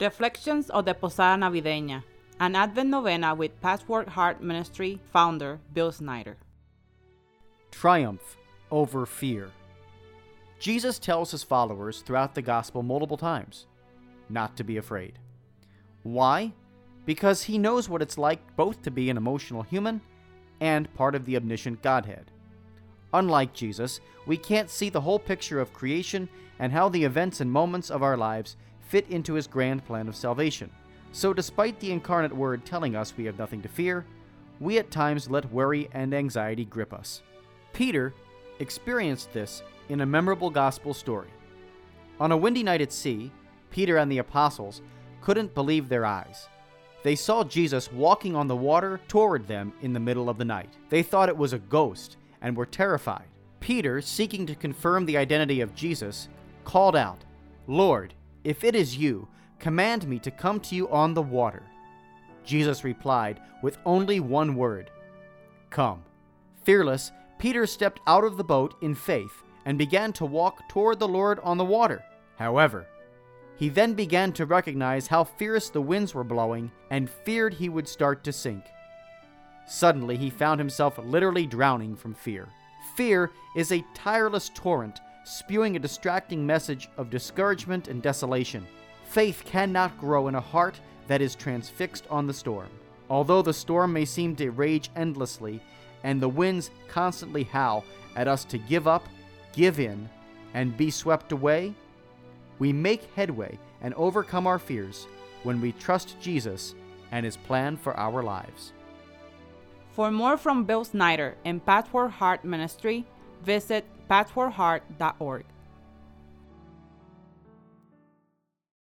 Reflections of the Posada Navideña, an Advent novena with Patchwork Heart Ministry founder Bill Snyder. Triumph over fear. Jesus tells his followers throughout the gospel multiple times not to be afraid. Why? Because he knows what it's like both to be an emotional human and part of the omniscient Godhead. Unlike Jesus, we can't see the whole picture of creation and how the events and moments of our lives fit into his grand plan of salvation. So, despite the incarnate word telling us we have nothing to fear, we at times let worry and anxiety grip us. Peter experienced this in a memorable gospel story. On a windy night at sea, Peter and the apostles couldn't believe their eyes. They saw Jesus walking on the water toward them in the middle of the night. They thought it was a ghost and were terrified. Peter, seeking to confirm the identity of Jesus, called out, Lord, if it is you, command me to come to you on the water. Jesus replied with only one word Come. Fearless, Peter stepped out of the boat in faith and began to walk toward the Lord on the water. However, he then began to recognize how fierce the winds were blowing and feared he would start to sink. Suddenly, he found himself literally drowning from fear. Fear is a tireless torrent spewing a distracting message of discouragement and desolation. Faith cannot grow in a heart that is transfixed on the storm. Although the storm may seem to rage endlessly and the winds constantly howl at us to give up, give in, and be swept away, we make headway and overcome our fears when we trust Jesus and his plan for our lives. For more from Bill Snyder and Patchwork Heart Ministry, visit patchworkheart.org.